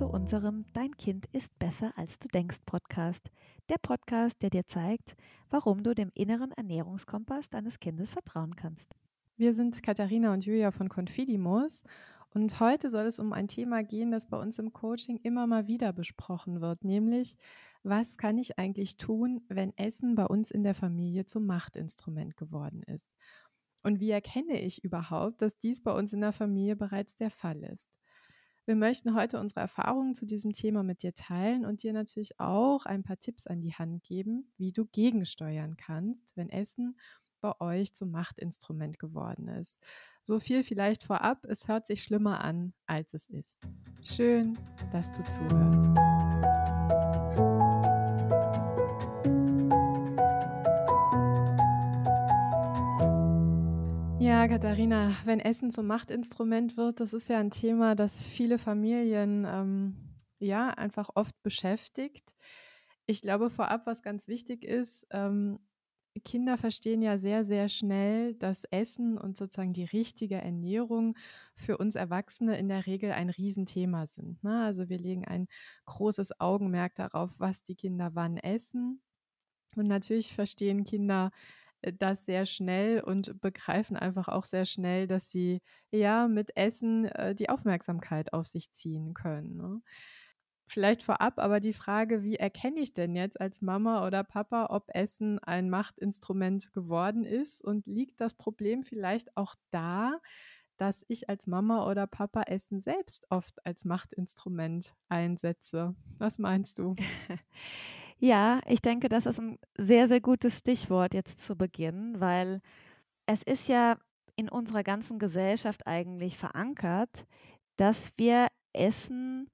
zu unserem Dein Kind ist besser als du denkst Podcast. Der Podcast, der dir zeigt, warum du dem inneren Ernährungskompass deines Kindes vertrauen kannst. Wir sind Katharina und Julia von Confidimus und heute soll es um ein Thema gehen, das bei uns im Coaching immer mal wieder besprochen wird, nämlich was kann ich eigentlich tun, wenn Essen bei uns in der Familie zum Machtinstrument geworden ist? Und wie erkenne ich überhaupt, dass dies bei uns in der Familie bereits der Fall ist? Wir möchten heute unsere Erfahrungen zu diesem Thema mit dir teilen und dir natürlich auch ein paar Tipps an die Hand geben, wie du gegensteuern kannst, wenn Essen bei euch zum Machtinstrument geworden ist. So viel vielleicht vorab, es hört sich schlimmer an, als es ist. Schön, dass du zuhörst. Katharina, wenn Essen zum Machtinstrument wird, das ist ja ein Thema, das viele Familien ähm, ja einfach oft beschäftigt. Ich glaube vorab, was ganz wichtig ist, ähm, Kinder verstehen ja sehr, sehr schnell, dass Essen und sozusagen die richtige Ernährung für uns Erwachsene in der Regel ein Riesenthema sind. Ne? Also wir legen ein großes Augenmerk darauf, was die Kinder wann essen. Und natürlich verstehen Kinder das sehr schnell und begreifen einfach auch sehr schnell, dass sie ja mit Essen äh, die Aufmerksamkeit auf sich ziehen können. Ne? Vielleicht vorab aber die Frage, wie erkenne ich denn jetzt als Mama oder Papa, ob Essen ein Machtinstrument geworden ist? Und liegt das Problem vielleicht auch da, dass ich als Mama oder Papa Essen selbst oft als Machtinstrument einsetze? Was meinst du? Ja, ich denke, das ist ein sehr, sehr gutes Stichwort jetzt zu Beginn, weil es ist ja in unserer ganzen Gesellschaft eigentlich verankert, dass wir Essen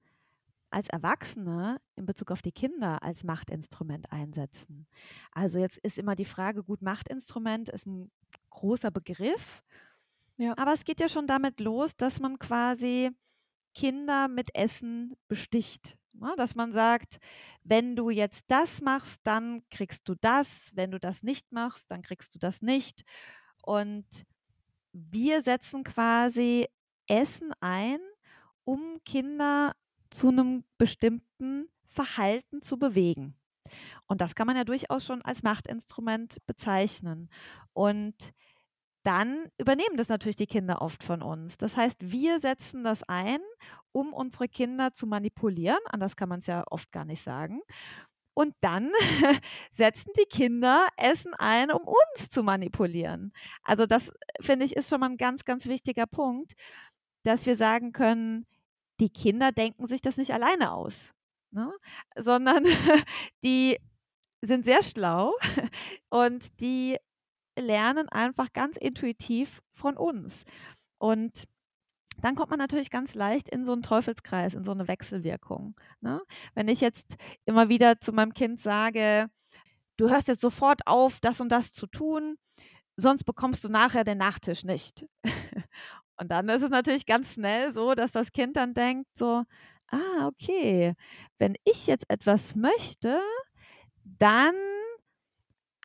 als Erwachsene in Bezug auf die Kinder als Machtinstrument einsetzen. Also jetzt ist immer die Frage, gut, Machtinstrument ist ein großer Begriff, ja. aber es geht ja schon damit los, dass man quasi Kinder mit Essen besticht. Ne? Dass man sagt, wenn du jetzt das machst, dann kriegst du das. Wenn du das nicht machst, dann kriegst du das nicht. Und wir setzen quasi Essen ein, um Kinder zu einem bestimmten Verhalten zu bewegen. Und das kann man ja durchaus schon als Machtinstrument bezeichnen. Und dann übernehmen das natürlich die Kinder oft von uns. Das heißt, wir setzen das ein, um unsere Kinder zu manipulieren. Anders kann man es ja oft gar nicht sagen. Und dann setzen die Kinder Essen ein, um uns zu manipulieren. Also das, finde ich, ist schon mal ein ganz, ganz wichtiger Punkt, dass wir sagen können, die Kinder denken sich das nicht alleine aus, ne? sondern die sind sehr schlau und die lernen einfach ganz intuitiv von uns. Und dann kommt man natürlich ganz leicht in so einen Teufelskreis, in so eine Wechselwirkung. Ne? Wenn ich jetzt immer wieder zu meinem Kind sage, du hörst jetzt sofort auf, das und das zu tun, sonst bekommst du nachher den Nachtisch nicht. und dann ist es natürlich ganz schnell so, dass das Kind dann denkt so, ah, okay, wenn ich jetzt etwas möchte, dann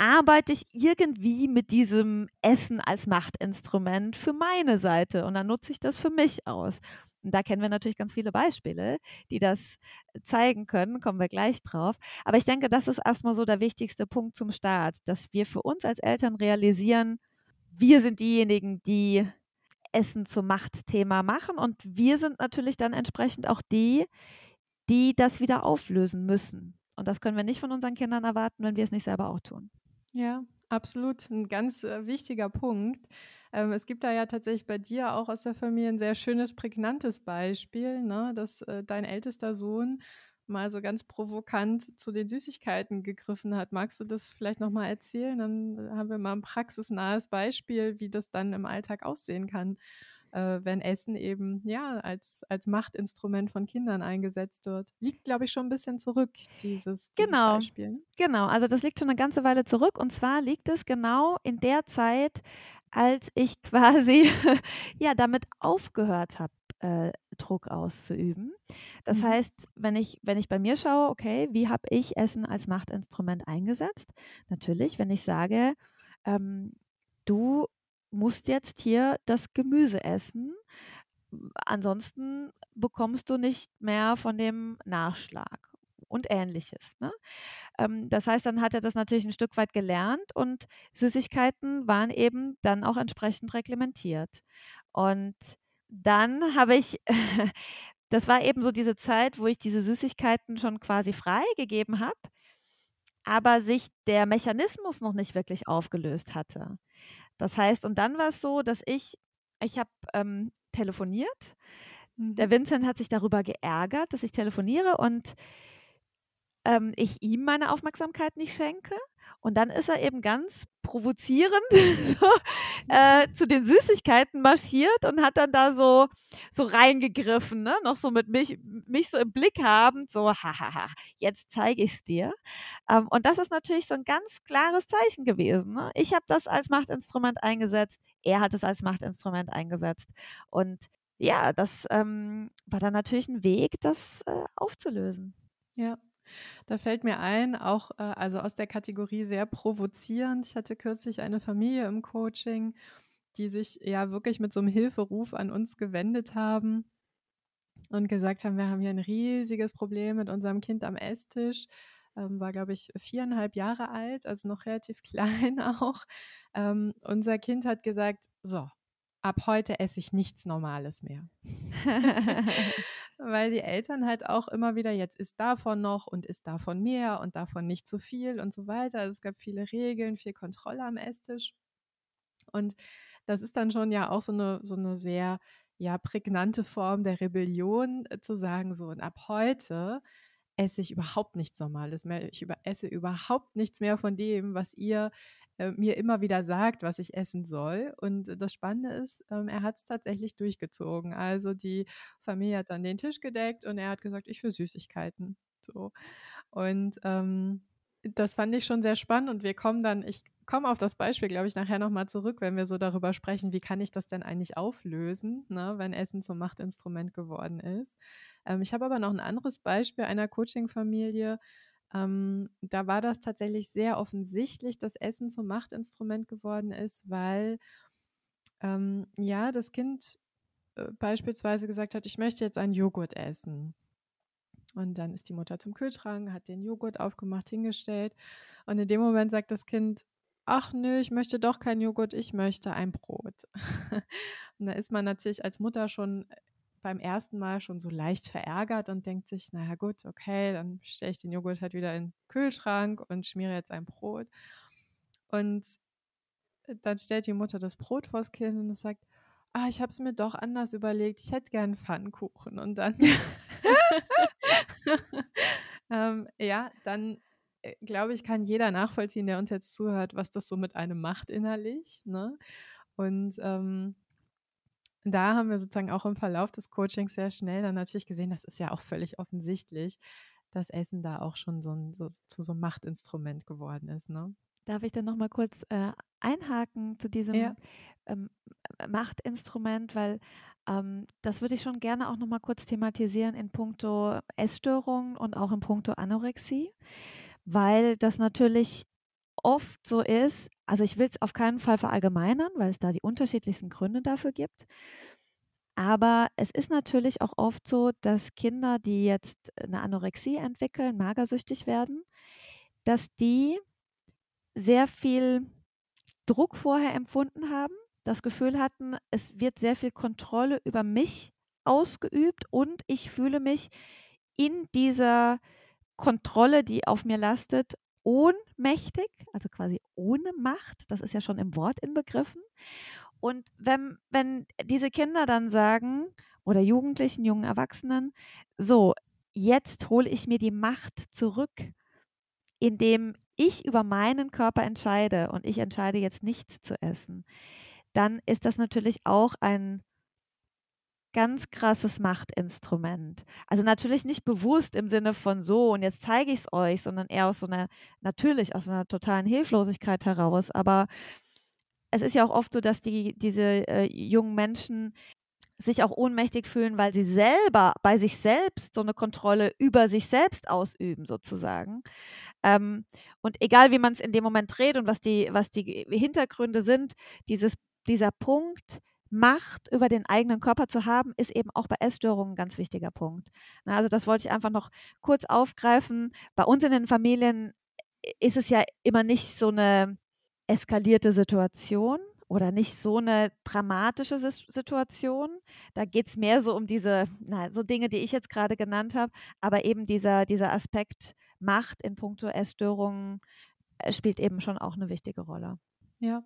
arbeite ich irgendwie mit diesem Essen als Machtinstrument für meine Seite und dann nutze ich das für mich aus. Und da kennen wir natürlich ganz viele Beispiele, die das zeigen können, kommen wir gleich drauf. Aber ich denke, das ist erstmal so der wichtigste Punkt zum Start, dass wir für uns als Eltern realisieren, wir sind diejenigen, die Essen zum Machtthema machen und wir sind natürlich dann entsprechend auch die, die das wieder auflösen müssen. Und das können wir nicht von unseren Kindern erwarten, wenn wir es nicht selber auch tun. Ja, absolut. Ein ganz äh, wichtiger Punkt. Ähm, es gibt da ja tatsächlich bei dir auch aus der Familie ein sehr schönes, prägnantes Beispiel, ne, dass äh, dein ältester Sohn mal so ganz provokant zu den Süßigkeiten gegriffen hat. Magst du das vielleicht nochmal erzählen? Dann äh, haben wir mal ein praxisnahes Beispiel, wie das dann im Alltag aussehen kann äh, wenn Essen eben ja als, als Machtinstrument von Kindern eingesetzt wird. Liegt, glaube ich, schon ein bisschen zurück, dieses, dieses genau, Beispiel. Genau, also das liegt schon eine ganze Weile zurück und zwar liegt es genau in der Zeit, als ich quasi ja damit aufgehört habe, äh, Druck auszuüben. Das mhm. heißt, wenn ich, wenn ich bei mir schaue, okay, wie habe ich Essen als Machtinstrument eingesetzt? Natürlich, wenn ich sage, ähm, du musst jetzt hier das Gemüse essen, ansonsten bekommst du nicht mehr von dem Nachschlag und ähnliches. Ne? Ähm, das heißt, dann hat er das natürlich ein Stück weit gelernt und Süßigkeiten waren eben dann auch entsprechend reglementiert. Und dann habe ich, das war eben so diese Zeit, wo ich diese Süßigkeiten schon quasi freigegeben habe, aber sich der Mechanismus noch nicht wirklich aufgelöst hatte. Das heißt, und dann war es so, dass ich, ich habe ähm, telefoniert. Der mhm. Vincent hat sich darüber geärgert, dass ich telefoniere und ähm, ich ihm meine Aufmerksamkeit nicht schenke. Und dann ist er eben ganz provozierend so, äh, zu den Süßigkeiten marschiert und hat dann da so, so reingegriffen, ne? noch so mit mich, mich so im Blick habend, so, hahaha, jetzt zeige ich es dir. Ähm, und das ist natürlich so ein ganz klares Zeichen gewesen. Ne? Ich habe das als Machtinstrument eingesetzt, er hat es als Machtinstrument eingesetzt. Und ja, das ähm, war dann natürlich ein Weg, das äh, aufzulösen. Ja, da fällt mir ein, auch äh, also aus der Kategorie sehr provozierend. Ich hatte kürzlich eine Familie im Coaching, die sich ja wirklich mit so einem Hilferuf an uns gewendet haben und gesagt haben, wir haben hier ein riesiges Problem mit unserem Kind am Esstisch. Ähm, war, glaube ich, viereinhalb Jahre alt, also noch relativ klein auch. Ähm, unser Kind hat gesagt, so, ab heute esse ich nichts Normales mehr. Weil die Eltern halt auch immer wieder, jetzt ist davon noch und ist davon mehr und davon nicht zu viel und so weiter. Also es gab viele Regeln, viel Kontrolle am Esstisch. Und das ist dann schon ja auch so eine, so eine sehr ja, prägnante Form der Rebellion, äh, zu sagen, so, und ab heute esse ich überhaupt nichts Normales mehr. Ich über, esse überhaupt nichts mehr von dem, was ihr äh, mir immer wieder sagt, was ich essen soll. Und das Spannende ist, ähm, er hat es tatsächlich durchgezogen. Also die Familie hat dann den Tisch gedeckt und er hat gesagt, ich will Süßigkeiten. So. Und ähm, das fand ich schon sehr spannend und wir kommen dann, ich komme auf das Beispiel, glaube ich, nachher nochmal zurück, wenn wir so darüber sprechen, wie kann ich das denn eigentlich auflösen, ne, wenn Essen zum Machtinstrument geworden ist. Ähm, ich habe aber noch ein anderes Beispiel einer Coaching-Familie, ähm, da war das tatsächlich sehr offensichtlich, dass Essen zum Machtinstrument geworden ist, weil ähm, ja das Kind äh, beispielsweise gesagt hat, ich möchte jetzt einen Joghurt essen. Und dann ist die Mutter zum Kühlschrank, hat den Joghurt aufgemacht, hingestellt. Und in dem Moment sagt das Kind, ach nö, ich möchte doch keinen Joghurt, ich möchte ein Brot. und da ist man natürlich als Mutter schon beim ersten Mal schon so leicht verärgert und denkt sich, naja gut, okay, dann stelle ich den Joghurt halt wieder in den Kühlschrank und schmiere jetzt ein Brot. Und äh, dann stellt die Mutter das Brot vors Kind und sagt, ah, ich habe es mir doch anders überlegt, ich hätte gern Pfannkuchen. Und dann, ähm, ja, dann äh, glaube ich, kann jeder nachvollziehen, der uns jetzt zuhört, was das so mit einem macht innerlich. Ne? Und ähm, da haben wir sozusagen auch im Verlauf des Coachings sehr schnell dann natürlich gesehen, das ist ja auch völlig offensichtlich, dass Essen da auch schon so, ein, so zu so einem Machtinstrument geworden ist. Ne? Darf ich dann noch mal kurz äh, einhaken zu diesem ja. ähm, Machtinstrument, weil ähm, das würde ich schon gerne auch noch mal kurz thematisieren in puncto Essstörungen und auch in puncto Anorexie, weil das natürlich oft so ist, also ich will es auf keinen Fall verallgemeinern, weil es da die unterschiedlichsten Gründe dafür gibt. Aber es ist natürlich auch oft so, dass Kinder, die jetzt eine Anorexie entwickeln, magersüchtig werden, dass die sehr viel Druck vorher empfunden haben, das Gefühl hatten, es wird sehr viel Kontrolle über mich ausgeübt und ich fühle mich in dieser Kontrolle, die auf mir lastet, ohnmächtig, also quasi ohne Macht. Das ist ja schon im Wort inbegriffen. Und wenn, wenn diese Kinder dann sagen, oder Jugendlichen, jungen Erwachsenen, so, jetzt hole ich mir die Macht zurück, indem ich über meinen Körper entscheide und ich entscheide jetzt nichts zu essen, dann ist das natürlich auch ein ganz krasses Machtinstrument. Also natürlich nicht bewusst im Sinne von so und jetzt zeige ich es euch, sondern eher aus so einer, natürlich aus einer totalen Hilflosigkeit heraus. Aber es ist ja auch oft so, dass die, diese äh, jungen Menschen sich auch ohnmächtig fühlen, weil sie selber bei sich selbst so eine Kontrolle über sich selbst ausüben, sozusagen. Ähm, und egal wie man es in dem Moment dreht und was die, was die Hintergründe sind, dieses, dieser Punkt, Macht über den eigenen Körper zu haben, ist eben auch bei Essstörungen ein ganz wichtiger Punkt. Also das wollte ich einfach noch kurz aufgreifen. Bei uns in den Familien ist es ja immer nicht so eine eskalierte Situation oder nicht so eine dramatische Situation. Da geht es mehr so um diese, na, so Dinge, die ich jetzt gerade genannt habe, aber eben dieser, dieser Aspekt Macht in puncto Essstörungen äh, spielt eben schon auch eine wichtige Rolle. Ja,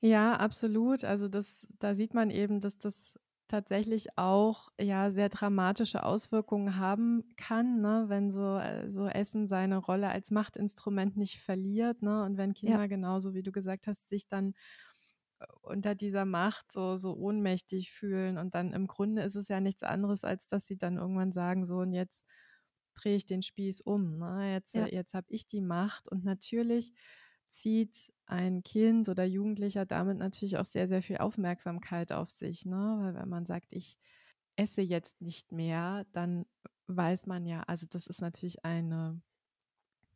ja, absolut. Also das, da sieht man eben, dass das tatsächlich auch ja sehr dramatische Auswirkungen haben kann, ne, wenn so, äh, so Essen seine Rolle als Machtinstrument nicht verliert, ne, und wenn Kinder ja. genauso wie du gesagt hast, sich dann äh, unter dieser Macht so, so ohnmächtig fühlen und dann im Grunde ist es ja nichts anderes, als dass sie dann irgendwann sagen, so und jetzt drehe ich den Spieß um, ne, jetzt, ja. jetzt habe ich die Macht und natürlich zieht ein Kind oder Jugendlicher damit natürlich auch sehr, sehr viel Aufmerksamkeit auf sich. Ne? Weil wenn man sagt, ich esse jetzt nicht mehr, dann weiß man ja, also das ist natürlich eine,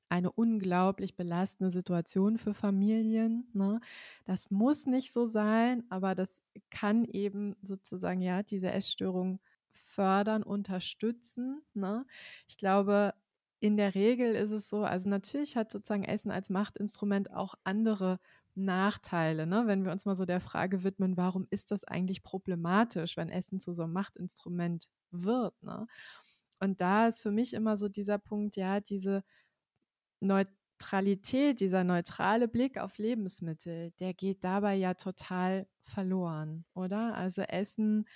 eine unglaublich belastende Situation für Familien. Ne? Das muss nicht so sein, aber das kann eben sozusagen ja diese Essstörung fördern, unterstützen. Ne? Ich glaube, in der Regel ist es so, also natürlich hat sozusagen Essen als Machtinstrument auch andere Nachteile, ne? wenn wir uns mal so der Frage widmen, warum ist das eigentlich problematisch, wenn Essen zu so einem Machtinstrument wird. Ne? Und da ist für mich immer so dieser Punkt, ja, diese Neutralität, dieser neutrale Blick auf Lebensmittel, der geht dabei ja total verloren, oder? Also Essen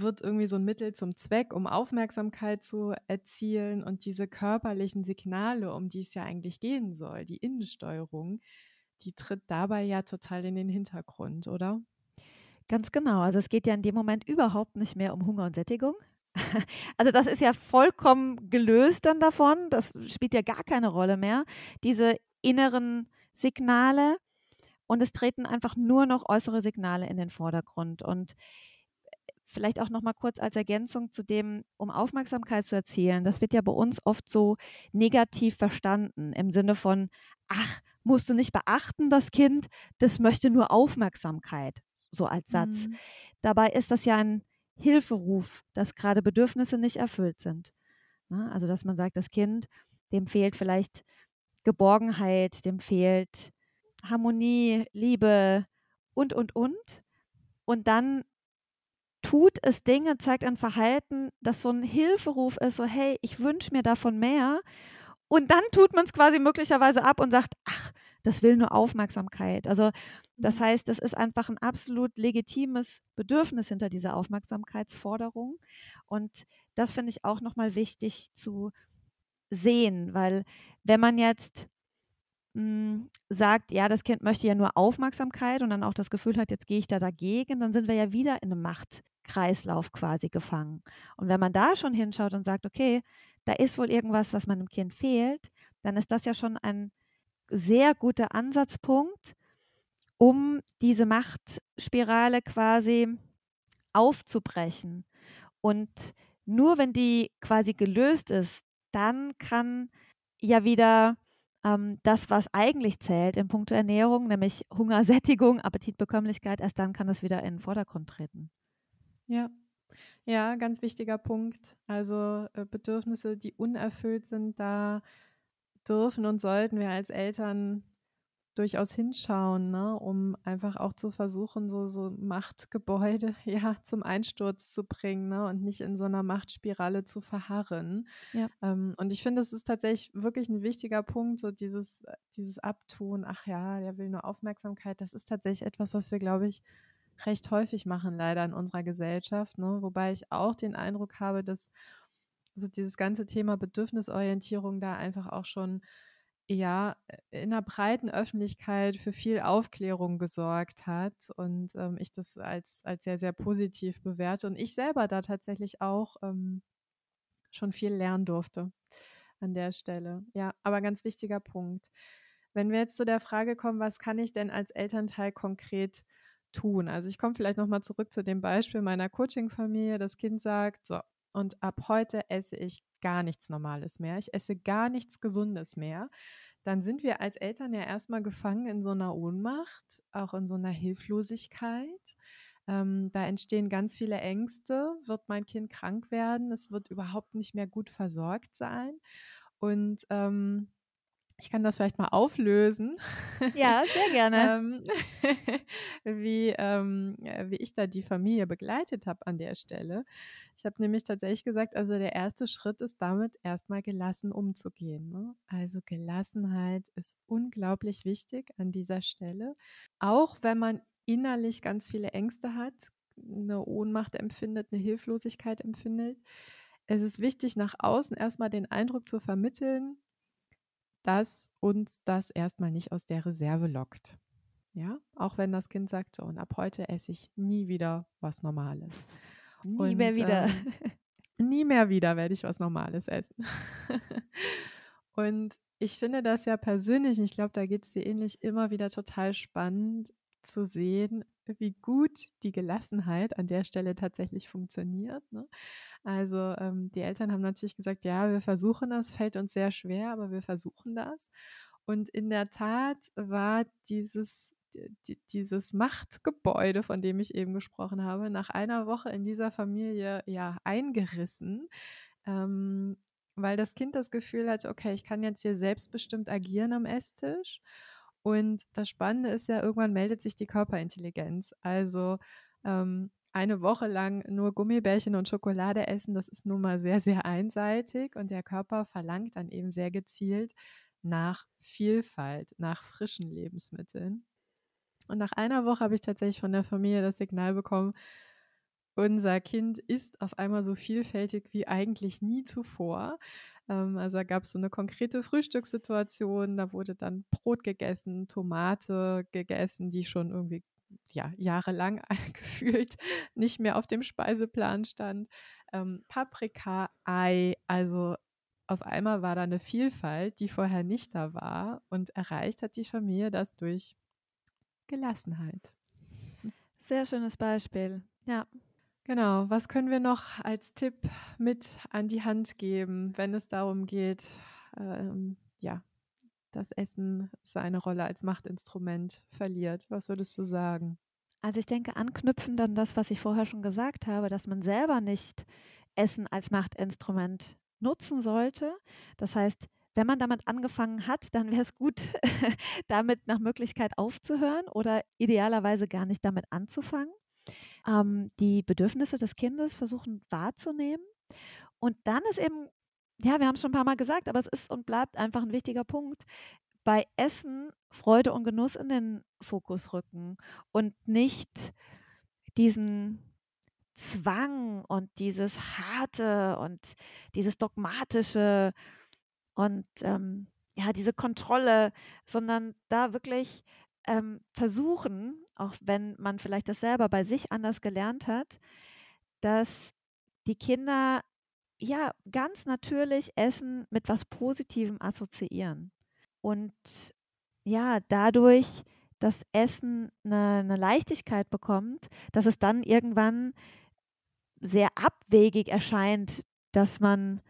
wird irgendwie so ein Mittel zum Zweck, um Aufmerksamkeit zu erzielen und diese körperlichen Signale, um die es ja eigentlich gehen soll, die Innensteuerung, die tritt dabei ja total in den Hintergrund, oder? Ganz genau. Also es geht ja in dem Moment überhaupt nicht mehr um Hunger und Sättigung. Also das ist ja vollkommen gelöst dann davon. Das spielt ja gar keine Rolle mehr. Diese inneren Signale und es treten einfach nur noch äußere Signale in den Vordergrund. Und vielleicht auch noch mal kurz als Ergänzung zu dem, um Aufmerksamkeit zu erzielen. Das wird ja bei uns oft so negativ verstanden im Sinne von, ach, musst du nicht beachten, das Kind, das möchte nur Aufmerksamkeit, so als Satz. Mhm. Dabei ist das ja ein Hilferuf, dass gerade Bedürfnisse nicht erfüllt sind. Ne? Also, dass man sagt, das Kind, dem fehlt vielleicht Geborgenheit, dem fehlt Harmonie, Liebe und, und, und. Und dann tut es Dinge, zeigt ein Verhalten, das so ein Hilferuf ist, so hey, ich wünsche mir davon mehr. Und dann tut man es quasi möglicherweise ab und sagt, ach, das will nur Aufmerksamkeit. Also das mhm. heißt, das ist einfach ein absolut legitimes Bedürfnis hinter dieser Aufmerksamkeitsforderung. Und das finde ich auch nochmal wichtig zu sehen, weil wenn man jetzt hm, sagt, ja, das Kind möchte ja nur Aufmerksamkeit und dann auch das Gefühl hat, jetzt gehe ich da dagegen, dann sind wir ja wieder in einem Macht, Kreislauf quasi gefangen. Und wenn man da schon hinschaut und sagt, okay, da ist wohl irgendwas, was meinem Kind fehlt, dann ist das ja schon ein sehr guter Ansatzpunkt, um diese Machtspirale quasi aufzubrechen. Und nur wenn die quasi gelöst ist, dann kann ja wieder ähm, das, was eigentlich zählt in puncto Ernährung, nämlich Hunger, Sättigung, Appetitbekömmlichkeit, erst dann kann das wieder in den Vordergrund treten. Ja. Ja, ganz wichtiger Punkt. Also äh, Bedürfnisse, die unerfüllt sind, da dürfen und sollten wir als Eltern durchaus hinschauen, ne, um einfach auch zu versuchen, so, so Machtgebäude ja zum Einsturz zu bringen ne, und nicht in so einer Machtspirale zu verharren. Ja. Ähm, und ich finde, es ist tatsächlich wirklich ein wichtiger Punkt, so dieses, dieses Abtun, ach ja, der will nur Aufmerksamkeit, das ist tatsächlich etwas, was wir, glaube ich, recht häufig machen, leider in unserer Gesellschaft. Ne? Wobei ich auch den Eindruck habe, dass so dieses ganze Thema Bedürfnisorientierung da einfach auch schon ja in einer breiten Öffentlichkeit für viel Aufklärung gesorgt hat und ähm, ich das als, als sehr, sehr positiv bewerte und ich selber da tatsächlich auch ähm, schon viel lernen durfte an der Stelle. Ja, aber ganz wichtiger Punkt. Wenn wir jetzt zu der Frage kommen, was kann ich denn als Elternteil konkret tun. Also ich komme vielleicht nochmal zurück zu dem Beispiel meiner Coaching-Familie. Das Kind sagt, so, und ab heute esse ich gar nichts Normales mehr. Ich esse gar nichts Gesundes mehr. Dann sind wir als Eltern ja erstmal gefangen in so einer Ohnmacht, auch in so einer Hilflosigkeit. Ähm, da entstehen ganz viele Ängste. Wird mein Kind krank werden? Es wird überhaupt nicht mehr gut versorgt sein. Und ähm, ich kann das vielleicht mal auflösen. Ja, sehr gerne. ähm, wie, ähm, wie ich da die Familie begleitet habe an der Stelle. Ich habe nämlich tatsächlich gesagt, also der erste Schritt ist damit erstmal gelassen umzugehen. Ne? Also Gelassenheit ist unglaublich wichtig an dieser Stelle. Auch wenn man innerlich ganz viele Ängste hat, eine Ohnmacht empfindet, eine Hilflosigkeit empfindet. Es ist wichtig, nach außen erstmal den Eindruck zu vermitteln, dass uns das erstmal nicht aus der Reserve lockt. Ja, auch wenn das Kind sagt, so und ab heute esse ich nie wieder was Normales. Nie und, mehr wieder. Ähm, nie mehr wieder werde ich was Normales essen. und ich finde das ja persönlich, ich glaube, da geht es dir ähnlich, immer wieder total spannend zu sehen, wie gut die Gelassenheit an der Stelle tatsächlich funktioniert. Ne? Also ähm, die Eltern haben natürlich gesagt, ja, wir versuchen das, fällt uns sehr schwer, aber wir versuchen das. Und in der Tat war dieses, die, dieses Machtgebäude, von dem ich eben gesprochen habe, nach einer Woche in dieser Familie ja eingerissen. Ähm, weil das Kind das Gefühl hat, okay, ich kann jetzt hier selbstbestimmt agieren am Esstisch. Und das Spannende ist ja, irgendwann meldet sich die Körperintelligenz. Also ähm, eine Woche lang nur Gummibärchen und Schokolade essen, das ist nun mal sehr, sehr einseitig und der Körper verlangt dann eben sehr gezielt nach Vielfalt, nach frischen Lebensmitteln. Und nach einer Woche habe ich tatsächlich von der Familie das Signal bekommen, unser Kind ist auf einmal so vielfältig wie eigentlich nie zuvor. Ähm, also da gab es so eine konkrete Frühstückssituation, da wurde dann Brot gegessen, Tomate gegessen, die schon irgendwie ja, jahrelang gefühlt nicht mehr auf dem Speiseplan stand. Ähm, Paprika, Ei, also auf einmal war da eine Vielfalt, die vorher nicht da war und erreicht hat die Familie das durch Gelassenheit. Sehr schönes Beispiel, ja. Genau, was können wir noch als Tipp mit an die Hand geben, wenn es darum geht, ähm, ja, das Essen seine Rolle als Machtinstrument verliert. Was würdest du sagen? Also ich denke, anknüpfend an das, was ich vorher schon gesagt habe, dass man selber nicht Essen als Machtinstrument nutzen sollte. Das heißt, wenn man damit angefangen hat, dann wäre es gut, damit nach Möglichkeit aufzuhören oder idealerweise gar nicht damit anzufangen. Ähm, die Bedürfnisse des Kindes versuchen wahrzunehmen. Und dann ist eben ja, wir haben es schon ein paar Mal gesagt, aber es ist und bleibt einfach ein wichtiger Punkt. Bei Essen Freude und Genuss in den Fokus rücken und nicht diesen Zwang und dieses harte und dieses dogmatische und ähm, ja, diese Kontrolle, sondern da wirklich ähm, versuchen, auch wenn man vielleicht das selber bei sich anders gelernt hat, dass die Kinder ja, ganz natürlich Essen mit was Positivem assoziieren. Und ja, dadurch das Essen eine, eine Leichtigkeit bekommt, dass es dann irgendwann sehr abwegig erscheint, dass man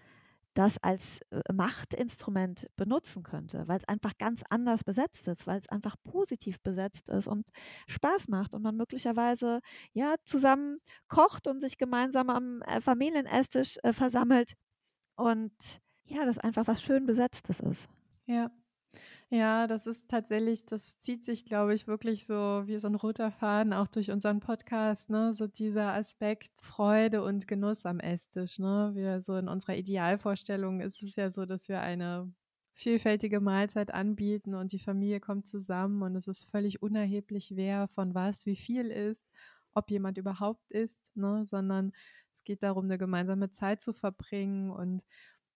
das als äh, Machtinstrument benutzen könnte, weil es einfach ganz anders besetzt ist, weil es einfach positiv besetzt ist und Spaß macht und man möglicherweise ja zusammen kocht und sich gemeinsam am äh, Familienesstisch äh, versammelt und ja, das einfach was schön besetztes ist. Ja, ja, das ist tatsächlich, das zieht sich, glaube ich, wirklich so wie so ein roter Faden auch durch unseren Podcast, ne? So dieser Aspekt Freude und Genuss am Esstisch, ne? Wir so in unserer Idealvorstellung ist es ja so, dass wir eine vielfältige Mahlzeit anbieten und die Familie kommt zusammen und es ist völlig unerheblich, wer von was wie viel ist, ob jemand überhaupt isst, ne? Sondern es geht darum, eine gemeinsame Zeit zu verbringen und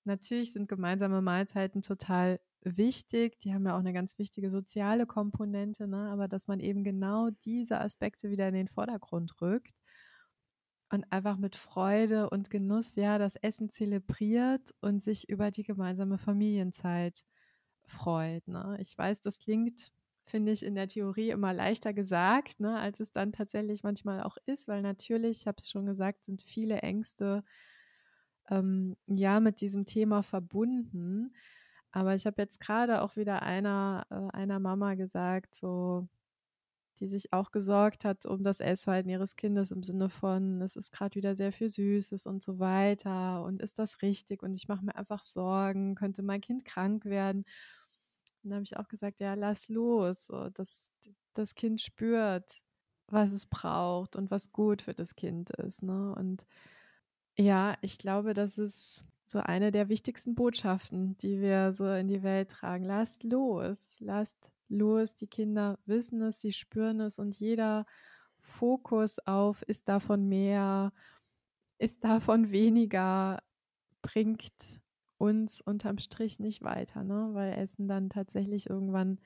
natürlich sind gemeinsame Mahlzeiten total wichtig. Die haben ja auch eine ganz wichtige soziale Komponente, ne? aber dass man eben genau diese Aspekte wieder in den Vordergrund rückt und einfach mit Freude und Genuss ja das Essen zelebriert und sich über die gemeinsame Familienzeit freut. Ne? Ich weiß, das klingt, finde ich, in der Theorie immer leichter gesagt, ne, als es dann tatsächlich manchmal auch ist, weil natürlich, ich habe es schon gesagt, sind viele Ängste ähm, ja mit diesem Thema verbunden. Aber ich habe jetzt gerade auch wieder einer, äh, einer Mama gesagt, so, die sich auch gesorgt hat um das Essverhalten ihres Kindes im Sinne von, es ist gerade wieder sehr viel Süßes und so weiter. Und ist das richtig? Und ich mache mir einfach Sorgen, könnte mein Kind krank werden? Und da habe ich auch gesagt, ja, lass los. So, dass das Kind spürt, was es braucht und was gut für das Kind ist. Ne? Und ja, ich glaube, das ist so eine der wichtigsten Botschaften, die wir so in die Welt tragen. Lasst los, lasst los. Die Kinder wissen es, sie spüren es und jeder Fokus auf ist davon mehr, ist davon weniger, bringt uns unterm Strich nicht weiter, ne? weil Essen dann tatsächlich irgendwann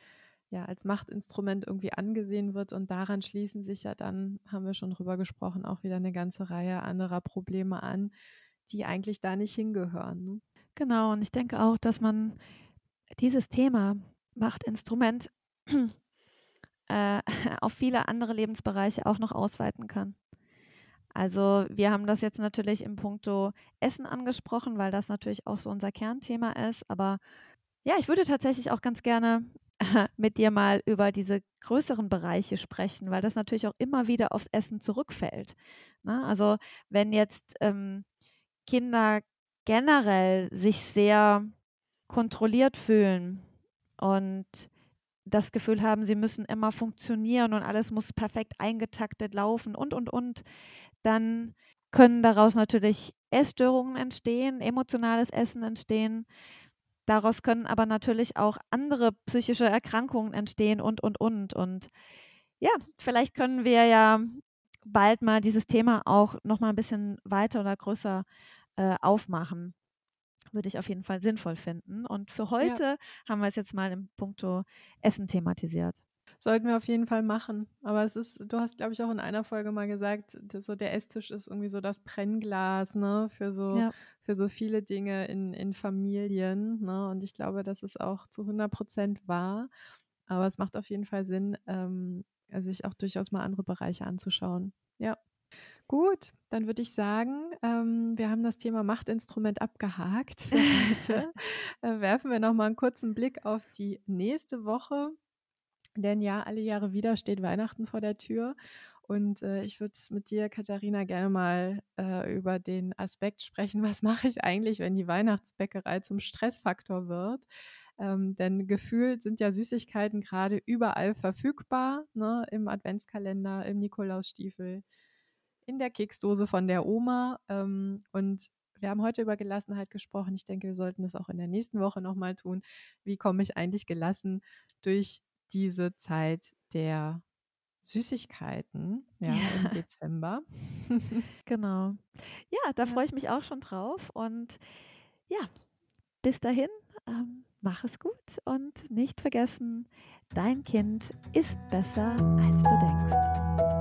ja als Machtinstrument irgendwie angesehen wird und daran schließen sich ja dann, haben wir schon drüber gesprochen, auch wieder eine ganze Reihe anderer Probleme an, die eigentlich da nicht hingehören. Ne? Genau, und ich denke auch, dass man dieses Thema Machtinstrument äh, auf viele andere Lebensbereiche auch noch ausweiten kann. Also wir haben das jetzt natürlich im Punkto Essen angesprochen, weil das natürlich auch so unser Kernthema ist. Aber ja, ich würde tatsächlich auch ganz gerne mit dir mal über diese größeren Bereiche sprechen, weil das natürlich auch immer wieder aufs Essen zurückfällt. Ne? Also wenn jetzt ähm, Kinder generell sich sehr kontrolliert fühlen und das Gefühl haben, sie müssen immer funktionieren und alles muss perfekt eingetaktet laufen und, und, und, dann können daraus natürlich Essstörungen entstehen, emotionales Essen entstehen. Daraus können aber natürlich auch andere psychische Erkrankungen entstehen und, und, und. Und ja, vielleicht können wir ja bald mal dieses Thema auch noch mal ein bisschen weiter oder größer äh, aufmachen. Würde ich auf jeden Fall sinnvoll finden. Und für heute ja. haben wir es jetzt mal im Punkto Essen thematisiert. Sollten wir auf jeden Fall machen. Aber es ist, du hast, glaube ich, auch in einer Folge mal gesagt, so der Esstisch ist irgendwie so das Brennglas, ne, für so, ja. für so viele Dinge in, in Familien. Ne? Und ich glaube, das ist auch zu 100 Prozent wahr. Aber es macht auf jeden Fall Sinn, ähm, sich auch durchaus mal andere Bereiche anzuschauen. Ja. Gut, dann würde ich sagen, ähm, wir haben das Thema Machtinstrument abgehakt für heute. äh, werfen wir noch mal einen kurzen Blick auf die nächste Woche. Denn ja, alle Jahre wieder steht Weihnachten vor der Tür. Und äh, ich würde mit dir, Katharina, gerne mal äh, über den Aspekt sprechen, was mache ich eigentlich, wenn die Weihnachtsbäckerei zum Stressfaktor wird. Ähm, denn gefühlt sind ja Süßigkeiten gerade überall verfügbar, ne? im Adventskalender, im Nikolausstiefel, in der Keksdose von der Oma. Ähm, und wir haben heute über Gelassenheit gesprochen. Ich denke, wir sollten das auch in der nächsten Woche nochmal tun. Wie komme ich eigentlich gelassen durch diese Zeit der Süßigkeiten ja, ja. im Dezember? genau. Ja, da ja. freue ich mich auch schon drauf. Und ja, bis dahin, ähm, mach es gut und nicht vergessen, dein Kind ist besser, als du denkst.